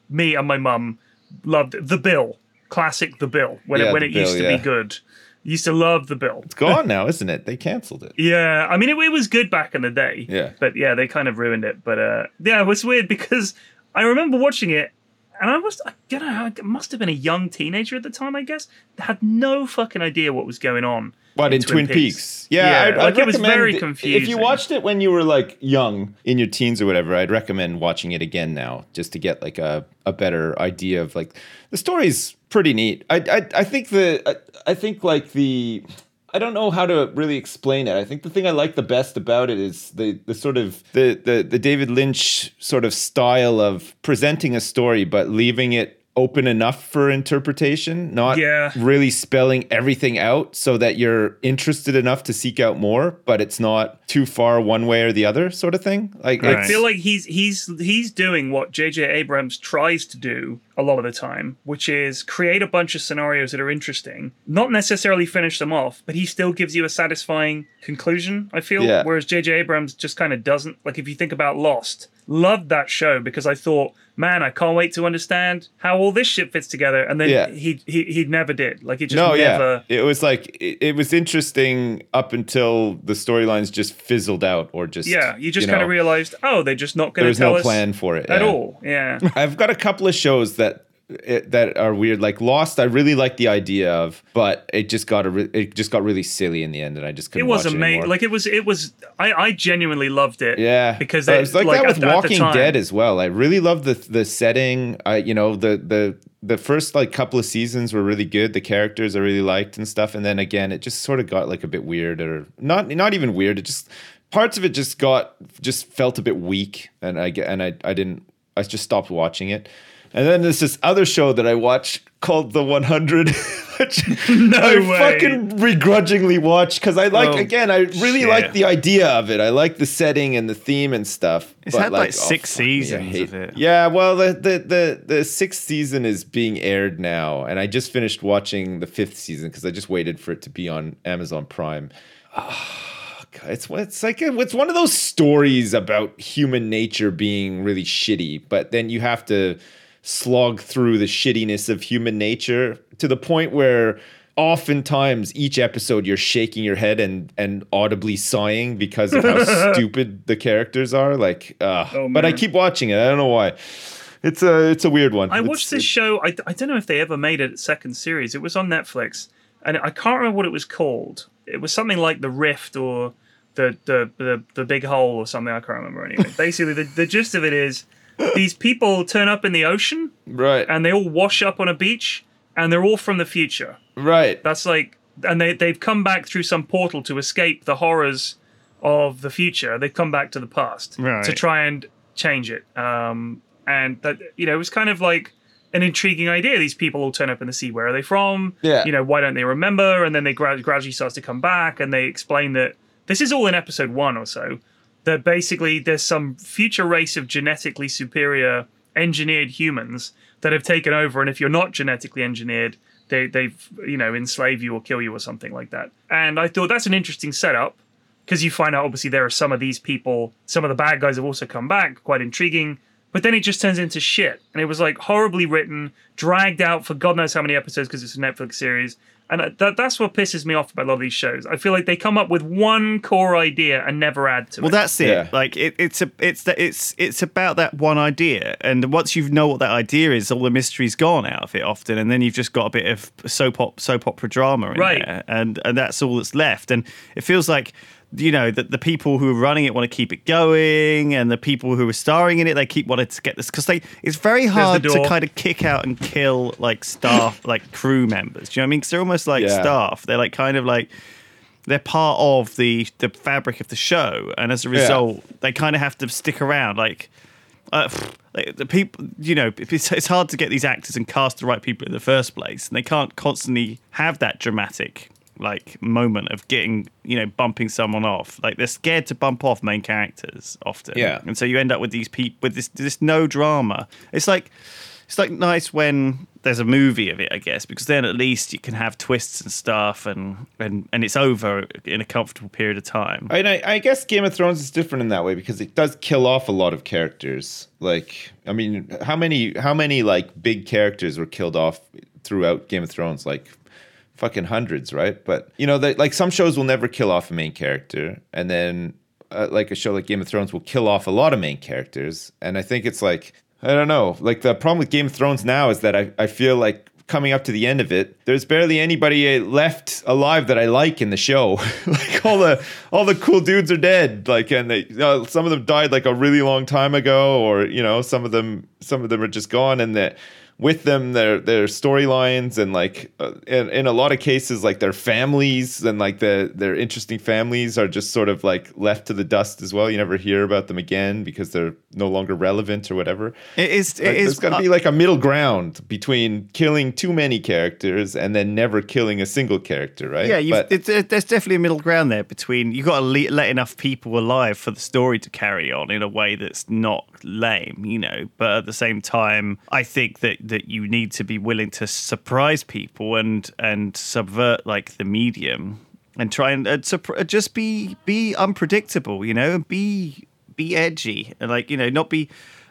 me and my mum loved The Bill, classic The Bill when Yeah, it when it used to yeah. be good. Used to love The Bill. it's gone now, isn't it? They canceled it. Yeah, I mean it, it was good back in the day. Yeah. but yeah, they kind of ruined it. But uh, yeah, it was weird because I remember watching it. And I was, I don't know, I must have been a young teenager at the time, I guess. Had no fucking idea what was going on. But in Twin, Peaks? Yeah, Yeah, I'd, like, I'd it was very If you watched it when you were like young in your teens or whatever, I'd recommend watching it again now just to get like a, a better idea of like the story's pretty neat. I I, I think the I, I think like the I don't know how to really explain it. I think the thing I like the best about it is the the sort of the the, the David Lynch sort of style of presenting a story but leaving it open enough for interpretation, not Yeah. really spelling everything out so that you're interested enough to seek out more, but it's not too far one way or the other, sort of thing. Like, I feel like he's he's he's doing what J.J. Abrams tries to do a lot of the time, which is create a bunch of scenarios that are interesting, not necessarily finish them off, but he still gives you a satisfying conclusion. I feel, Yeah. whereas J.J. Abrams just kind of doesn't. Like if you think about Lost, loved that show because I thought, man, I can't wait to understand how all this shit fits together, and then Yeah. he he he never did. Like he just no, never. yeah, it was like it, it was interesting up until the storylines just fizzled out, or just Yeah, you just kind of realized, oh, they're just not going to tell no us plan for it at yeah. all. Yeah. I've got a couple of shows that it, that are weird. Like Lost, I really like the idea of, but it just got a re- it just got really silly in the end, and I just couldn't. it was amazing. Like it was, it was. I, I genuinely loved it. Yeah, because it it's like, that with at the- at Walking Dead as well. I really love the the setting. I you know the the the first like couple of seasons were really good. The characters I really liked and stuff, and then again it just sort of got like a bit weird or not not even weird. It just parts of it just got just felt a bit weak, and I get and I I didn't I just stopped watching it. And then there's this other show that I watch called The 100, which No I way. fucking begrudgingly watch because I like Oh, again I really shit. like the idea of it. I like the setting and the theme and stuff. It's but had, like, oh, six me, I seasons hate- of it. Yeah, well the, the the the sixth season is being aired now, and I just finished watching the fifth season because I just waited for it to be on Amazon Prime. It's it's like a, it's one of those stories about human nature being really shitty, but then you have to slog through the shittiness of human nature to the point where oftentimes each episode you're shaking your head and and audibly sighing because of how stupid the characters are. Like, uh, Oh, but I keep watching it. I don't know why. It's a it's a weird one. I It's- watched this show. I, I don't know if they ever made a second series. It was on Netflix, and I can't remember what it was called. It was something like The Rift or the the the, the Big Hole or something. I can't remember anyway. Basically, the, the gist of it is these people turn up in the ocean right, and they all wash up on a beach, and they're all from the future. right. That's like, and they they've come back through some portal to escape the horrors of the future. They've come back to the past Right. to try and change it. Um, and that you know, it was kind of like an intriguing idea. These people all turn up in the sea. Where are they from? Yeah. You know, why don't they remember? And then they gra- gradually starts to come back, and they explain that this is all in episode one or so. That basically there's some future race of genetically superior engineered humans that have taken over, and if you're not genetically engineered, they they've you know enslave you or kill you or something like that. And I thought that's an interesting setup because you find out obviously there are some of these people, some of the bad guys have also come back, quite intriguing. But then it just turns into shit, and it was like horribly written, dragged out for God knows how many episodes because it's a Netflix series. And uh, that, that's what pisses me off about a lot of these shows. I feel like they come up with one core idea and never add to Well, it. Well, that's it. Yeah. Like it, it's a, it's that it's it's about that one idea, and once you know what that idea is, all the mystery's gone out of it often, and then you've just got a bit of soap op, soap opera drama in Right. there, and and that's all that's left. And it feels like you know that the people who are running it want to keep it going, and the people who are starring in it they keep wanting to get this because they it's very hard to kind of kick out and kill like staff like crew members. Do you know what I mean? Because they're almost like Yeah. staff. They're like kind of like they're part of the the fabric of the show, and as a result, they kind of have to stick around. Like, uh, like the people, you know, it's, it's hard to get these actors and cast the right people in the first place, and they can't constantly have that dramatic like moment of getting you know bumping someone off like they're scared to bump off main characters often Yeah. and so you end up with these people with this this no drama it's like it's like nice when there's a movie of it, I guess, because then at least you can have twists and stuff, and and and it's over in a comfortable period of time. I, I guess Game of Thrones is different in that way because it does kill off a lot of characters. Like, I mean, how many how many like big characters were killed off throughout Game of Thrones? Like, fucking hundreds, right? But you know, they, like some shows will never kill off a main character, and then uh, like a show like Game of Thrones will kill off a lot of main characters. And I think it's like I don't know. Like the problem with Game of Thrones now is that I, I feel like coming up to the end of it, there's barely anybody uh, left alive that I like in the show. like all the all the cool dudes are dead. Like and they uh, some of them died like a really long time ago, or you know some of them some of them are just gone, and that with them their their storylines and like uh, in, in a lot of cases like their families and like the their interesting families are just sort of like left to the dust as well you never hear about them again because they're no longer relevant or whatever It is. It like, is. there's got to be like a middle ground between killing too many characters and then never killing a single character right yeah, But- it's, it, there's definitely a middle ground there between you've got to le- let enough people alive for the story to carry on in a way that's not lame, you know. But at the same time, I think that that you need to be willing to surprise people and and subvert like the medium and try and uh, surpr- just be be unpredictable, you know, and be be edgy and like you know not be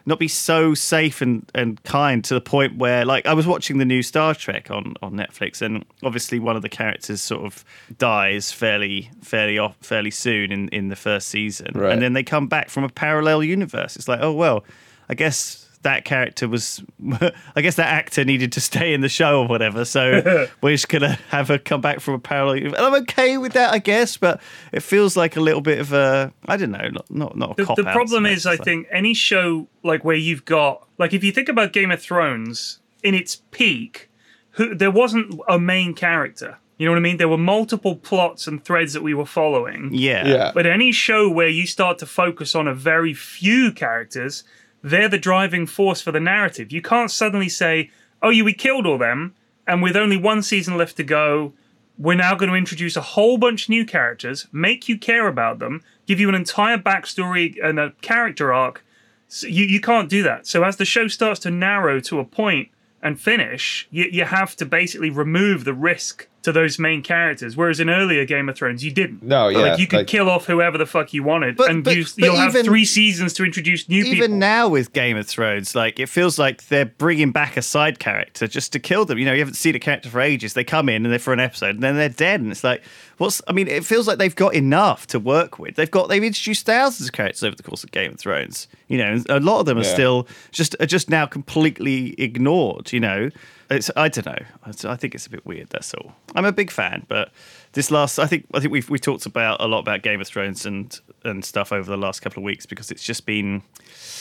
not be so safe and, and kind to the point where like I was watching the new Star Trek on, on Netflix and obviously one of the characters sort of dies fairly fairly off fairly soon in, in the first season Right. and then they come back from a parallel universe it's like oh well I guess that character was I guess that actor needed to stay in the show or whatever so we're just gonna have her come back from a parallel universe. I'm okay with that I guess but it feels like a little bit of a I don't know not not, not a the, cop the out, problem is, I think any show like where you've got like if you think about Game of Thrones in its peak, who, there wasn't a main character. You know what I mean? There were multiple plots and threads that we were following. Yeah. Yeah. But any show where you start to focus on a very few characters, they're the driving force for the narrative. You can't suddenly say, oh, yeah, we killed all them, and with only one season left to go, we're now going to introduce a whole bunch of new characters, make you care about them, give you an entire backstory and a character arc. So you, you can't do that. So as the show starts to narrow to a point and finish, you, you have to basically remove the risk to those main characters. Whereas in earlier Game of Thrones, you didn't. No, yeah, Like you could like- kill off whoever the fuck you wanted, But- and but- you, but you'll have three seasons to introduce new Even people. now with Game of Thrones, like it feels like they're bringing back a side character just to kill them. You know, you haven't seen a character for ages. They come in and they're for an episode, and then they're dead. And it's like, what's? I mean, it feels like they've got enough to work with. They've got they've introduced thousands of characters over the course of Game of Thrones. You know, a lot of them are Yeah. still just are just now completely ignored. You know, it's I don't know. I I think it's a bit weird. That's all. I'm a big fan, but this last, I think, I think we've we talked about a lot about Game of Thrones and and stuff over the last couple of weeks because it's just been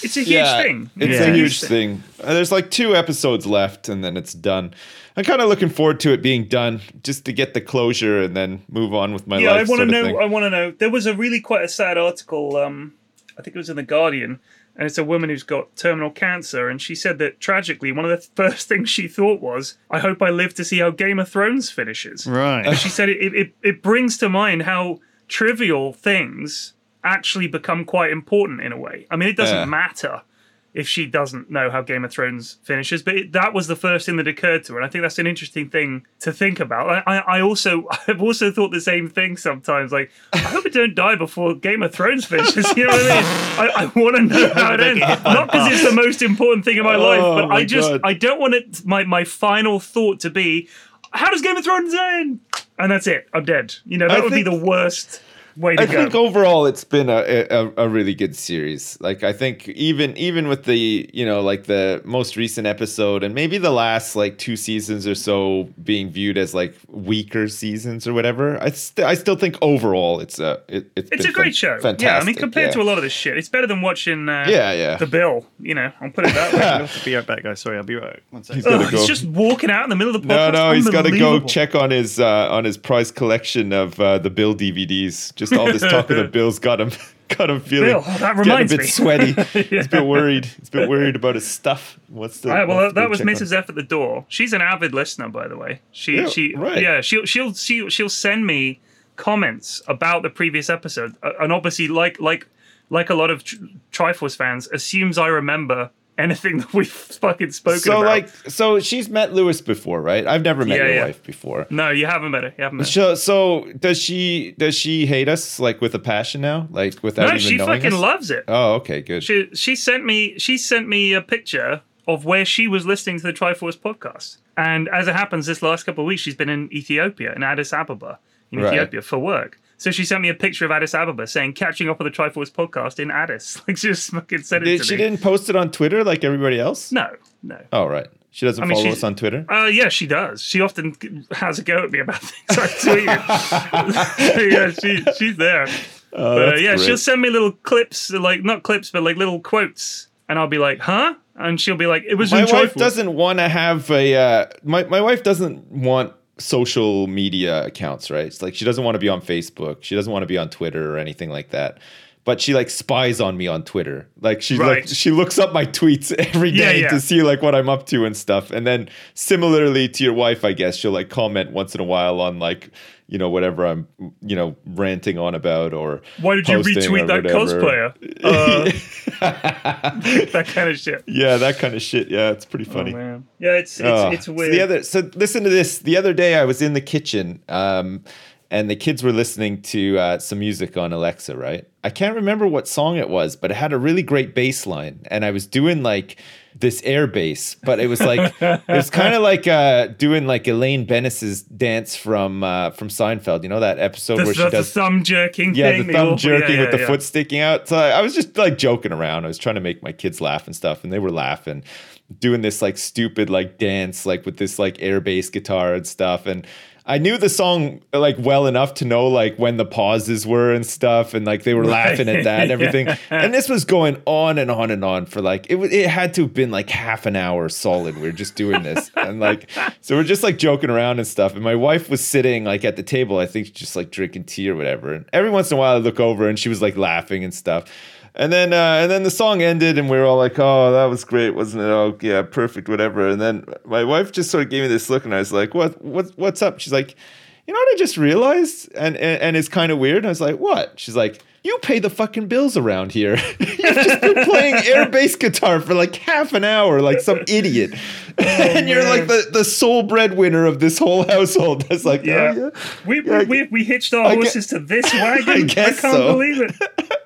it's a huge yeah, thing. It's Yeah. a huge thing. Uh, There's like two episodes left, and then it's done. I'm kind of looking forward to it being done, just to get the closure and then move on with my life. yeah, I want to know. thing. I want to know. There was a really quite a sad article. Um, I think it was in the Guardian, and it's a woman who's got terminal cancer, and she said that tragically, one of the first things she thought was, "I hope I live to see how Game of Thrones finishes." right. She said it, it, it brings to mind how trivial things actually become quite important in a way. I mean, it doesn't Yeah. matter if she doesn't know how Game of Thrones finishes, but it, that was the first thing that occurred to her, and I think that's an interesting thing to think about. I, I, also, I've also thought the same thing sometimes. Like, I hope I don't die before Game of Thrones finishes. You know what I mean? I, I want to know how it ends, not because it's the most important thing in my life, Oh, but my I just, God. I don't want it. My my final thought to be, how does Game of Thrones end? And that's it. I'm dead. You know, that I would be the worst way to I go. think overall it's been a, a a really good series. Like I think even even with the you know like the most recent episode and maybe the last like two seasons or so being viewed as like weaker seasons or whatever, I st- I still think overall it's a it, it's it's been a great fan- show. Fantastic. Yeah, I mean, compared yeah. to a lot of this shit, it's better than watching. Uh, Yeah, yeah. The Bill. You know, I'll put it that way. I'll have to be right back, guys. Sorry, I'll be right. One second. He's gotta Ugh, go. He's just walking out in the middle of the No, podcast. no, he's got to go check on his uh, on his prize collection of uh, the Bill DVDs. Just all this talk of the Bills got him got him feeling Bill, that getting reminds a bit me. sweaty. He's Yeah. a bit worried. He's a bit worried about his stuff. What's the? All right, well, what's that, was check on- Mrs. F at the door. She's an avid listener, by the way. She, Yeah, she, right. yeah, she'll, she'll, she'll, she'll send me comments about the previous episode, uh, and obviously, like, like, like a lot of tr- Triforce fans, assumes I remember anything that we've fucking spoken So about. like, so she's met Lewis before, right? I've never met Yeah, your yeah. wife before. no, you haven't met her. You haven't met her. So, so does she? Does she hate us like with a passion now, like without No, even she knowing fucking us? loves it. Oh, okay, good. She she sent me she sent me a picture of where she was listening to the Triforce podcast. And as it happens, this last couple of weeks, she's been in Ethiopia, in Addis Ababa, in Right. Ethiopia for work. So she sent me a picture of Addis Ababa saying, catching up with the Triforce podcast in Addis. Like, she just fucking it Did, to she me. didn't post it on Twitter like everybody else? No, no. Oh, right. She doesn't I mean, follow us on Twitter. Uh, yeah, she does. She often has a go at me about things I tweet. yeah, she, she's there. but uh, yeah, great. she'll send me little clips, like not clips, but like little quotes, and I'll be like, "Huh?" And she'll be like, "It was my wife doesn't want to have a. Uh, my my wife doesn't want social media accounts, right? It's like she doesn't want to be on Facebook. She doesn't want to be on Twitter or anything like that. But she like spies on me on Twitter. Like she like she looks up my tweets every day Yeah, yeah. to see like what I'm up to and stuff. And then similarly to your wife, I guess she'll like comment once in a while on like you know whatever I'm you know ranting on about or Why did you retweet that cosplayer? Uh, that kind of shit. Yeah, that kind of shit. Yeah, it's pretty Oh, funny. man. Yeah, it's it's, Oh, it's so weird. the other, so listen to this. The other day, I was in the kitchen, um, and the kids were listening to uh, some music on Alexa. Right? I can't remember what song it was, but it had a really great bass line, and I was doing like this air bass, but it was like it was kind of like uh, doing like Elaine Benes's dance from uh, from Seinfeld. You know that episode the, where the, she does the thumb jerking yeah, thing. the thumb awful- jerking yeah, with the yeah, foot sticking out. So I, I was just like joking around. I was trying to make my kids laugh and stuff, and they were laughing, doing this like stupid like dance, like with this like air bass guitar and stuff. And I knew the song like well enough to know like when the pauses were and stuff, and like they were laughing at that and everything. And this was going on and on and on for like it. wa- It had to have been like half an hour solid. We were just doing this, and like so we're just like joking around and stuff. And my wife was sitting like at the table, I think just like drinking tea or whatever. And every once in a while, I look over and she was like laughing and stuff. And then uh, and then the song ended, and we were all like, "Oh, that was great, wasn't it? Oh, yeah, perfect, whatever." And then my wife just sort of gave me this look, and I was like, "What? What? What's up?" She's like, "You know what I just realized?" And and, and it's kind of weird. And I was like, "What?" She's like, "You pay the fucking bills around here. You've just been playing air bass guitar for like half an hour, like some idiot, and you're like the, the sole breadwinner of this whole household." I was like, Yeah. "Oh, yeah." We, Yeah, we, we, we hitched our I horses to this wagon. I, guess can't so. believe it.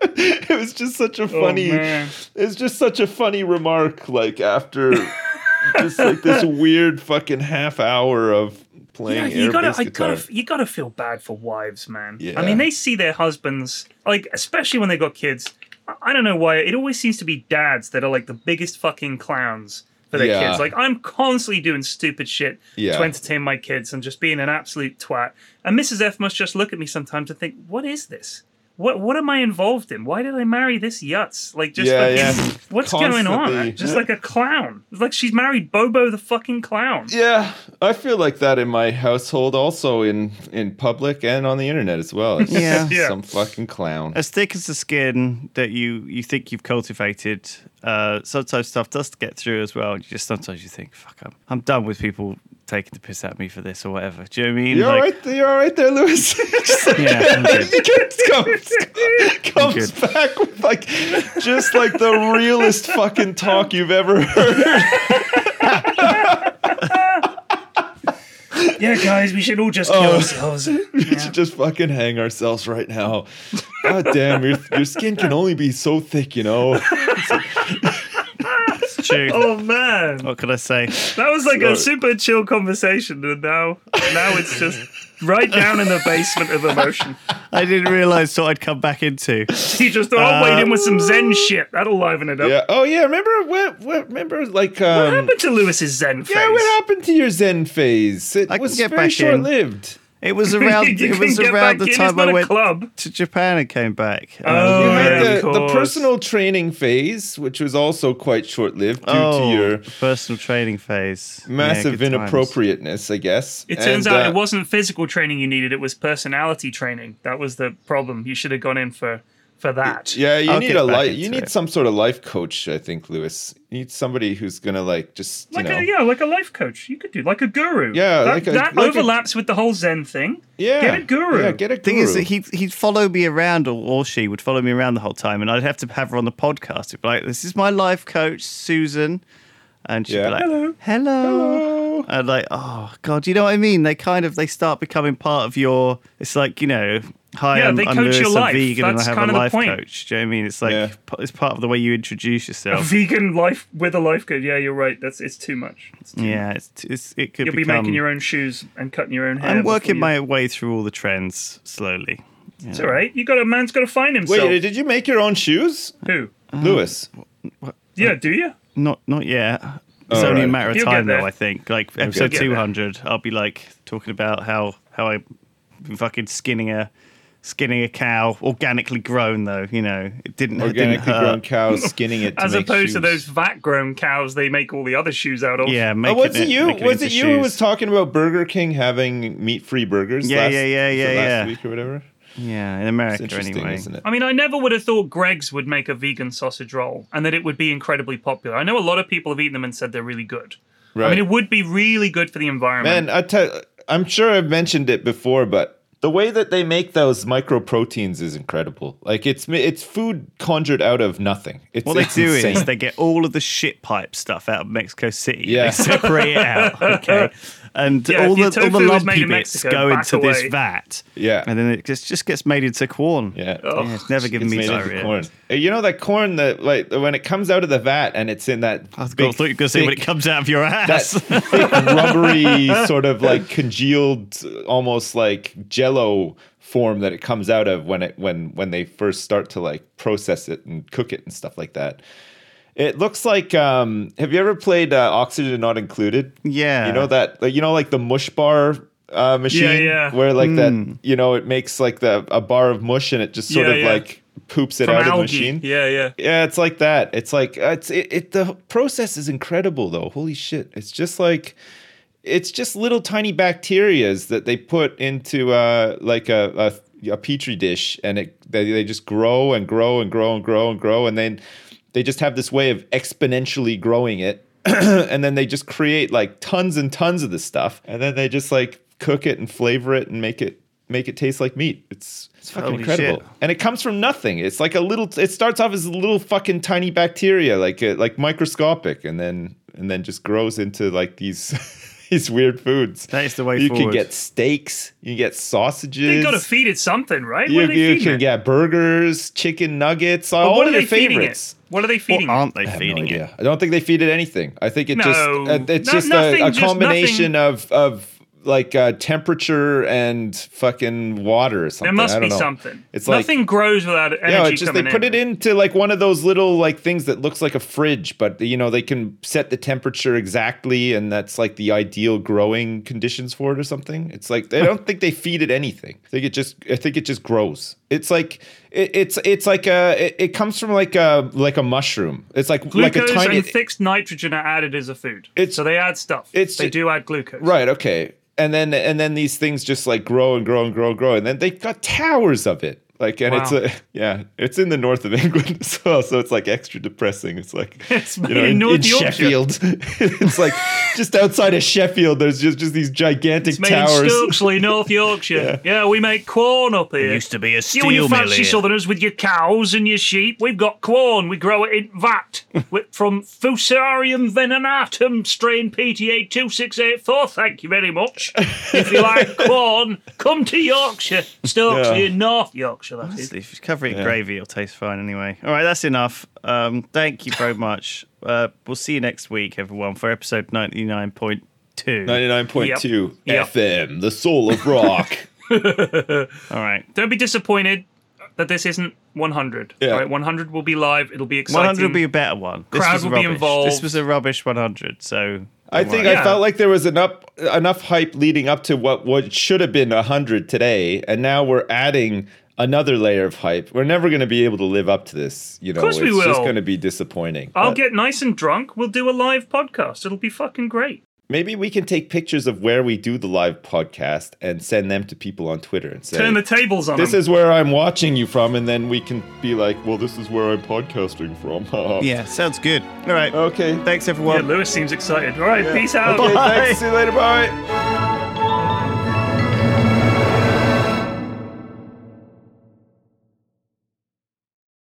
it was just such a oh, funny Oh, it's just such a funny remark like after just like this weird fucking half hour of playing Yeah, you gotta, I guitar. gotta, you gotta feel bad for wives, man. Yeah. I mean, they see their husbands, like, especially when they got kids. I- I don't know why. It always seems to be dads that are like the biggest fucking clowns for their Yeah. kids. Like, I'm constantly doing stupid shit Yeah. to entertain my kids and just being an absolute twat. And Mrs. F must just look at me sometimes and think, "What is this? What what am I involved in? Why did I marry this yutz? Like, just Yeah, fucking, yeah. what's going on? Just like a clown. It's like she's married Bobo the fucking clown. yeah i feel like that in my household also in in public and on the internet as well it's Yeah. Yeah. some fucking clown as thick as the skin that you you think you've cultivated, uh, sometimes stuff does get through as well. You just sometimes you think, "Fuck, I'm, I'm done with people taking the piss at me for this or whatever." Do you know what I mean? you're Like, right there, you're all right there lewis Just like- Yeah, I'm good. he gets- comes, comes good. back with like just like the realest fucking talk you've ever heard Yeah, guys, we should all just kill oh. ourselves. We should just fucking hang ourselves right now. God damn, your, your skin can only be so thick, you know? It's true. Oh man, What could I say? that was like Sorry. a super chill conversation, and now now it's just right down in the basement of emotion. I didn't realize what I'd come back into. He just thought, I'll wait in with some Zen shit. That'll liven it up. Yeah. Oh, yeah. Remember what? What? Remember like um. What happened to Lewis's Zen phase? yeah, what happened to your Zen phase? It I can was get very short lived. It was around. It was around the in, time it's not I a went club. to Japan and came back. Um, Oh, You yeah, had of the, the personal training phase, which was also quite short lived due oh, to your personal training phase. Yeah, massive times. inappropriateness, I guess. It turns And, out uh, it wasn't physical training you needed; it was personality training. That was the problem. You should have gone in for for that. Yeah, you I'll need a life. You need it. some sort of life coach, I think, Lewis. You need somebody who's gonna like just you Like know. a yeah, like a life coach. You could do like a guru. Yeah, that, like a- that like a- overlaps with the whole Zen thing. Yeah, get a guru. Yeah, get a guru. thing is that he he'd follow me around or, or she would follow me around the whole time and I'd have to have her on the podcast. It'd be like, This is my life coach, Susan. And she'd Yeah. be like, Hello. Hello. Hello. And like, oh God, you know what I mean? They kind of they start becoming part of your it's like, you know, hi, Yeah, I'm, they I'm coach Lewis, your I'm life. vegan and I That's have kind a of life point. coach. Do you know what I mean? It's like Yeah. it's part of the way you introduce yourself. A yourself. vegan life with a life coach. Yeah, you're right. That's it's too much. It's too yeah, it's, it's it could You'll be making your own shoes and cutting your own hair. I'm before working you- my way through all the trends slowly. It's all right. You got a man's got to find himself. Wait, did you make your own shoes, Who? Lewis? Uh, yeah, do you? Not not yet. It's All only a matter of You'll time, though. I think. Like episode get there. two hundred, I'll be like talking about how how I been fucking skinning a skinning a cow, organically grown though. You know, it didn't it didn't Organically grown cows skinning it to As make opposed to those vat-grown cows they make all the other shoes out of. Yeah, Oh, was it it you? making Was into it you who was talking about Burger King having meat-free burgers? Yeah, last, yeah, yeah, was it yeah, last yeah. week or whatever. Yeah, in It's America interesting, anyway. isn't it? I mean, I never would have thought Greggs would make a vegan sausage roll and that it would be incredibly popular. I know a lot of people have eaten them and said they're really good. I mean, it would be really good for the environment. Man, I tell, I'm sure I've mentioned it before, but the way that they make those mycoproteins is incredible. Like it's it's food conjured out of nothing. It's, What they it's do insane. is they get all of the shit pipe stuff out of Mexico City. Yeah. They separate it out, okay? And Yeah, all if your the all the tofu lumpy made bits Mexico, go into away. this vat. Yeah. And then it just, just gets made into Quorn. yeah. Yeah, it's never given It's me made diarrhea. Quorn. Uh, You know that Quorn that like when it comes out of the vat and it's in that I thought, big, I thought you were going to say when it comes out of your that ass. thick rubbery sort of like congealed almost like jello form that it comes out of when it when when they first start to like process it and cook it and stuff like that it looks like um have you ever played uh, oxygen not included Yeah. you know that like, you know like the mush bar uh, machine yeah. where like that you know it makes like the a bar of mush and it just sort Yeah, of yeah. like poops it From out of the machine. Yeah, yeah. Yeah, it's like that. It's like uh, it's it, it. The process is incredible, though. Holy shit! It's just like it's just little tiny bacterias that they put into uh like a a, a petri dish, and it they, they just grow and grow and grow and grow and grow, and then they just have this way of exponentially growing it, and then they just create like tons and tons of this stuff, and then they just like cook it and flavor it and make it make it taste like meat. It's it's fucking Holy incredible shit. and it comes from nothing. It's like a little. It starts off as a little fucking tiny bacteria, like uh, like microscopic, and then and then just grows into like these these weird foods. That is the way you forward. can get steaks, you can get sausages. They got to feed it something, right? you what are they you can it? get burgers, chicken nuggets, all what are of they your feeding favorites. it? What are they feeding it? aren't they I feeding no it? I don't think they feed it anything. I think it just uh, it's No- just nothing, a, a just combination of of like uh, temperature and fucking water or something. There must I don't be know. something. It's like Nothing grows without energy yeah, just they coming put it into like one of those little like things that looks like a fridge, but you know they can set the temperature exactly, and that's like the ideal growing conditions for it or something. It's like I don't think they feed it anything. I think it just I think it just grows. It's like it, it's it's like a it, it comes from like a like a mushroom. It's like like Glucose a tiny and fixed nitrogen are added as a food. It's- so they add stuff. it's they do add glucose. Right. Okay. And then and then these things just like grow and grow and grow and grow, and then they've got towers of it. Like and it's a yeah, it's in the north of England as well, so it's like extra depressing. It's like It's you know in in, North in Yorkshire. Sheffield, it's like just outside of Sheffield. There's just just these gigantic It's made in towers. Stokesley, North Yorkshire. yeah. we make Quorn up here. It Used to be a you steel and your mill fancy here. southerners with your cows and your sheep, we've got Quorn. We grow it in vat from Fusarium venenatum strain PTA2684. Thank you very much. If you like Quorn, come to Yorkshire. Stokesley Yeah. in North Yorkshire, that is. Honestly, if you cover it in gravy, it'll taste fine anyway. All right, that's enough. Um, thank you very much. Uh, we'll see you next week, everyone, for episode 99.2. 99.2 Yep. FM, the soul of rock. All right. Don't be disappointed that this isn't 100. Yeah. All right, 100 will be live. It'll be exciting. 100 will be a better one. This Crowd was will be rubbish. involved. This was a rubbish 100, so. I think worry. I Yeah. felt like there was enough enough hype leading up to what what should have been hundred today, and now we're adding another layer of hype. We're never going to be able to live up to this. You know, of course we it's just going to be disappointing. I'll But get nice and drunk. We'll do a live podcast. It'll be fucking great. maybe we can take pictures of where we do the live podcast and send them to people on Twitter and say, Turn the tables on "This them. is where I'm watching you from," and then we can be like, "Well, this is where I'm podcasting from." Yeah, sounds good. All right. Okay. Thanks, everyone. yeah, everyone. Lewis seems excited. All right, peace out. Okay. Bye. Thanks. See you later. Bye.